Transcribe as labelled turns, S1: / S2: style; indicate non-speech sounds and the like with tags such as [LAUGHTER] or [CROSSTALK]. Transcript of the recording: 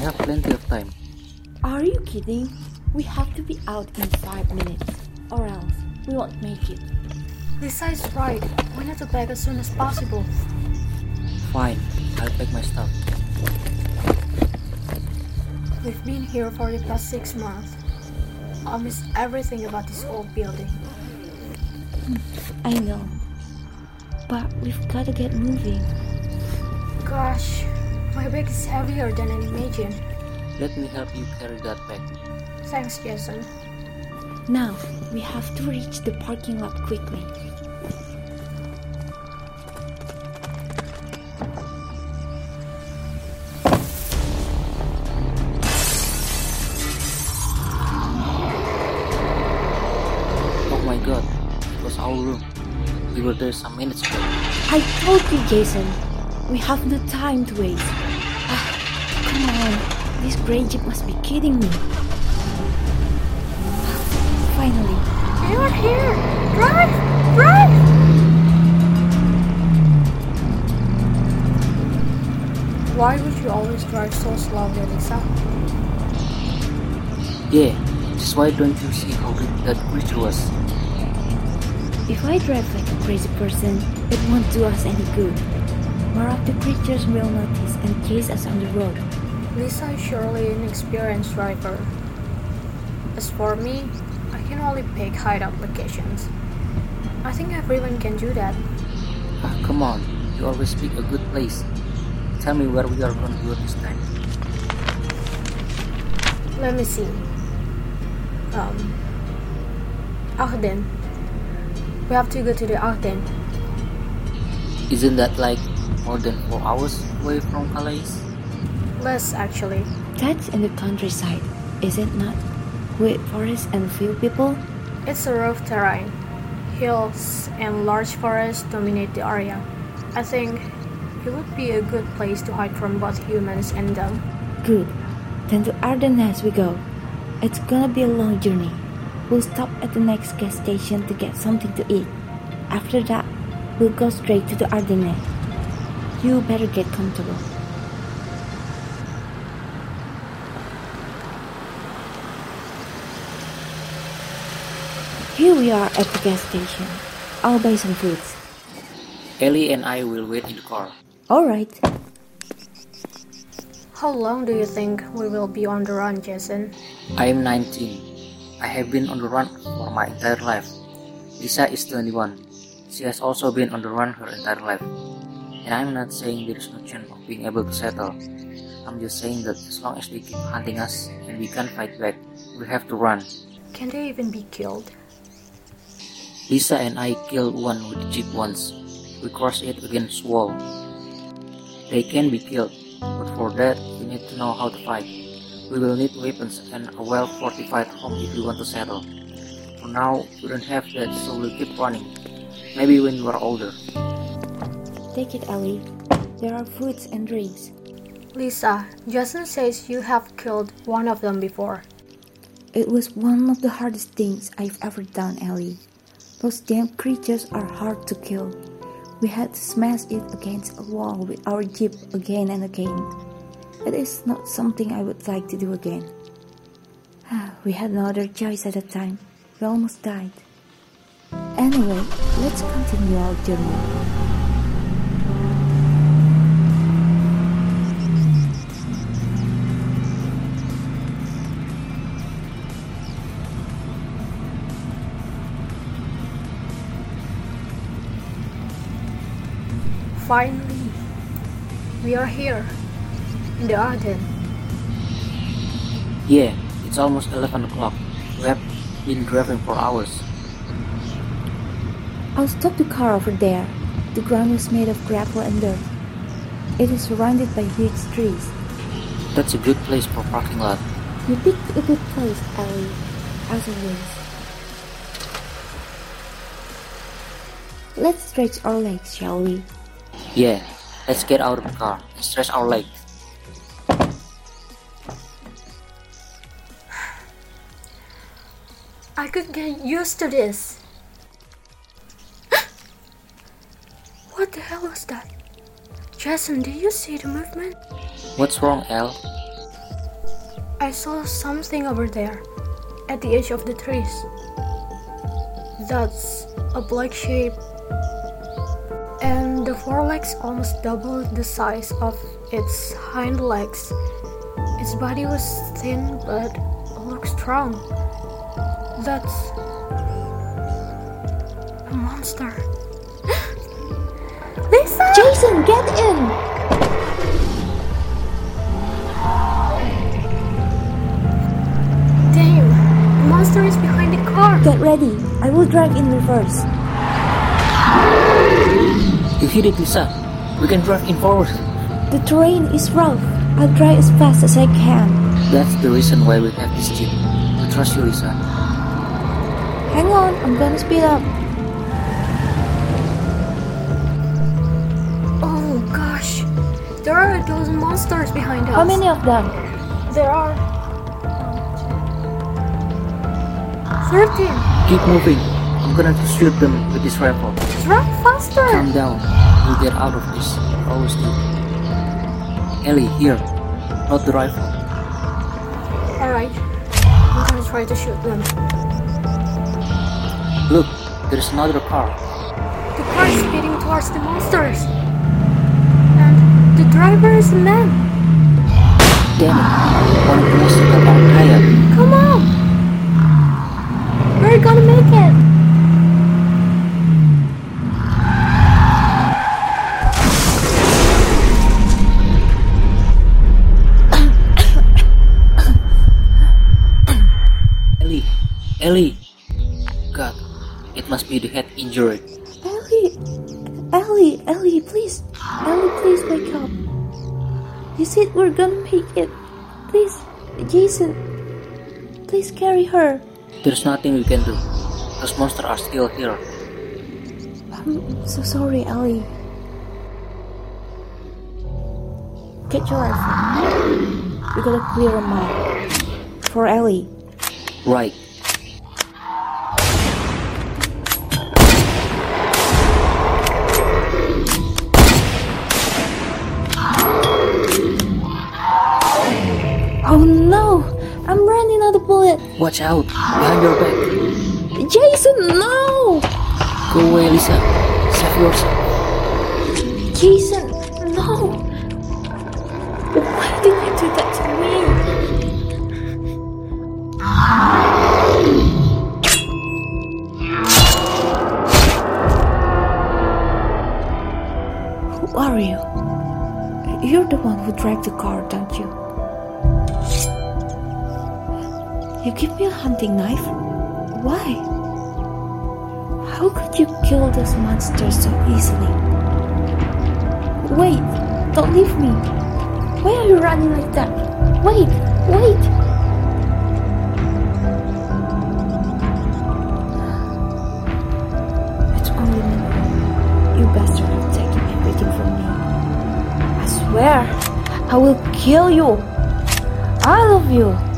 S1: have plenty of time.
S2: Are you kidding? We have to be out in five minutes, or else we won't make it.
S3: Lisa is right. We need to pack as soon as possible.
S1: Fine, I'll pack my stuff.
S3: We've been here for the past six months. I miss everything about this old building.
S2: Hmm, I know. But we've gotta get moving.
S3: Gosh, my bag is heavier than I imagined.
S1: Let me help you carry that bag.
S3: Thanks, Jason.
S2: Now, we have to reach the parking lot quickly.
S1: Oh my god, it was our room. We were there some minutes ago.
S2: I told you, Jason. We have no time to waste. Come on. This gray jeep must be kidding me. Finally.
S3: You are here! Drive! Drive! Why would you always drive so slowly, Lisa?
S1: Yeah, just why don't you see how big that creature was?
S2: If I drive like a crazy person, it won't do us any good. More of the creatures will notice and chase us on the road.
S3: Lisa is surely an experienced driver. As for me, I can only pick hideout locations. I think everyone can do that.
S1: Ah, come on, you always pick a good place. Tell me where we are going to go this time.
S3: Let me see. Um, Ardennes. We have to go to the Ardennes.
S1: Isn't that like more than four hours away from Calais?
S3: Less, actually.
S2: That's in the countryside, is it not? With forests and few people?
S3: It's a rough terrain. Hills and large forests dominate the area. I think it would be a good place to hide from both humans and them.
S2: Good. Then to Ardennes we go. It's gonna be a long journey. We'll stop at the next gas station to get something to eat. After that, we'll go straight to the Ardennes. You better get comfortable. Here we are at the gas station. I'll buy some foods.
S1: Ellie and I will wait in the car.
S2: Alright.
S3: How long do you think we will be on the run, Jason?
S1: I am 19. I have been on the run for my entire life. Lisa is 21. She has also been on the run her entire life. And I'm not saying there is no chance of being able to settle. I'm just saying that as long as they keep hunting us and we can't fight back, we have to run.
S3: Can they even be killed?
S1: Lisa and I killed one with the jeep once. We crossed it against wall. They can be killed, but for that we need to know how to fight. We will need weapons and a well-fortified home if we want to settle. For now, we don't have that, so we'll keep running. Maybe when you are older.
S2: Take it, Ellie. There are foods and drinks.
S3: Lisa, Jason says you have killed one of them before.
S2: It was one of the hardest things I've ever done, Ellie. Those damn creatures are hard to kill. We had to smash it against a wall with our jeep again and again. It is not something I would like to do again. [SIGHS] we had no other choice at the time. We almost died. Anyway, let's continue our journey.
S3: Finally, we are here in the Ardennes.
S1: Yeah, it's almost 11 o'clock. We have been driving for hours.
S2: I'll stop the car over there. The ground was made of gravel and dirt. It is surrounded by huge trees.
S1: That's a good place for parking lot.
S2: You picked a good place, Ellie, as always. Let's stretch our legs, shall we?
S1: Yeah, let's get out of the car and stretch our legs.
S3: I could get used to this. [GASPS] what the hell was that? Jason, did you see the movement?
S1: What's wrong, Al?
S3: I saw something over there at the edge of the trees. That's a black shape, and forelegs almost double the size of its hind legs. Its body was thin but looked strong. That's a monster. [GASPS] Lisa!
S2: Jason, get in!
S3: Damn, the monster is behind the car.
S2: Get ready. I will drive in reverse.
S1: You hit it, Lisa. We can drive in forward.
S2: The terrain is rough. I'll drive as fast as I can.
S1: That's the reason why we have this jeep. We trust you, Lisa.
S2: Hang on, I'm gonna speed up.
S3: Oh gosh, there are those monsters behind us.
S2: How many of them?
S3: There are. Uh, thirteen.
S1: Keep moving. I'm gonna shoot them with this rifle.
S3: Drive faster.
S1: Calm down. We'll get out of this. Always do. Ellie, here. Not the rifle.
S3: All right. I'm gonna try to shoot them.
S1: Look, there's another car.
S3: The car is speeding towards the monsters, and the driver is a man.
S1: Damn it. One of the monsters got.
S3: Come on. We're gonna make it.
S1: Ellie. God, it must be the head injury.
S2: Ellie! Ellie! Ellie, please! Ellie, please wake up. You said we're gonna make it. Please, Jason, please carry her.
S1: There's nothing we can do. Those monsters are still here.
S2: I'm so sorry, Ellie. Get your rifle. We gotta clear a mile. For Ellie.
S1: Right.
S2: Bullet.
S1: Watch out. Behind your back.
S2: Jason, no!
S1: Go away, Lisa. Save yourself.
S2: Jason, no! Why did you do that to me? Who are you? You're the one who drive the car, don't you? You give me a hunting knife? Why? How could you kill those monsters so easily? Wait, don't leave me. Why are you running like that? Wait, wait. It's only me. You bastard have everything from me. I swear, I will kill you. All of you.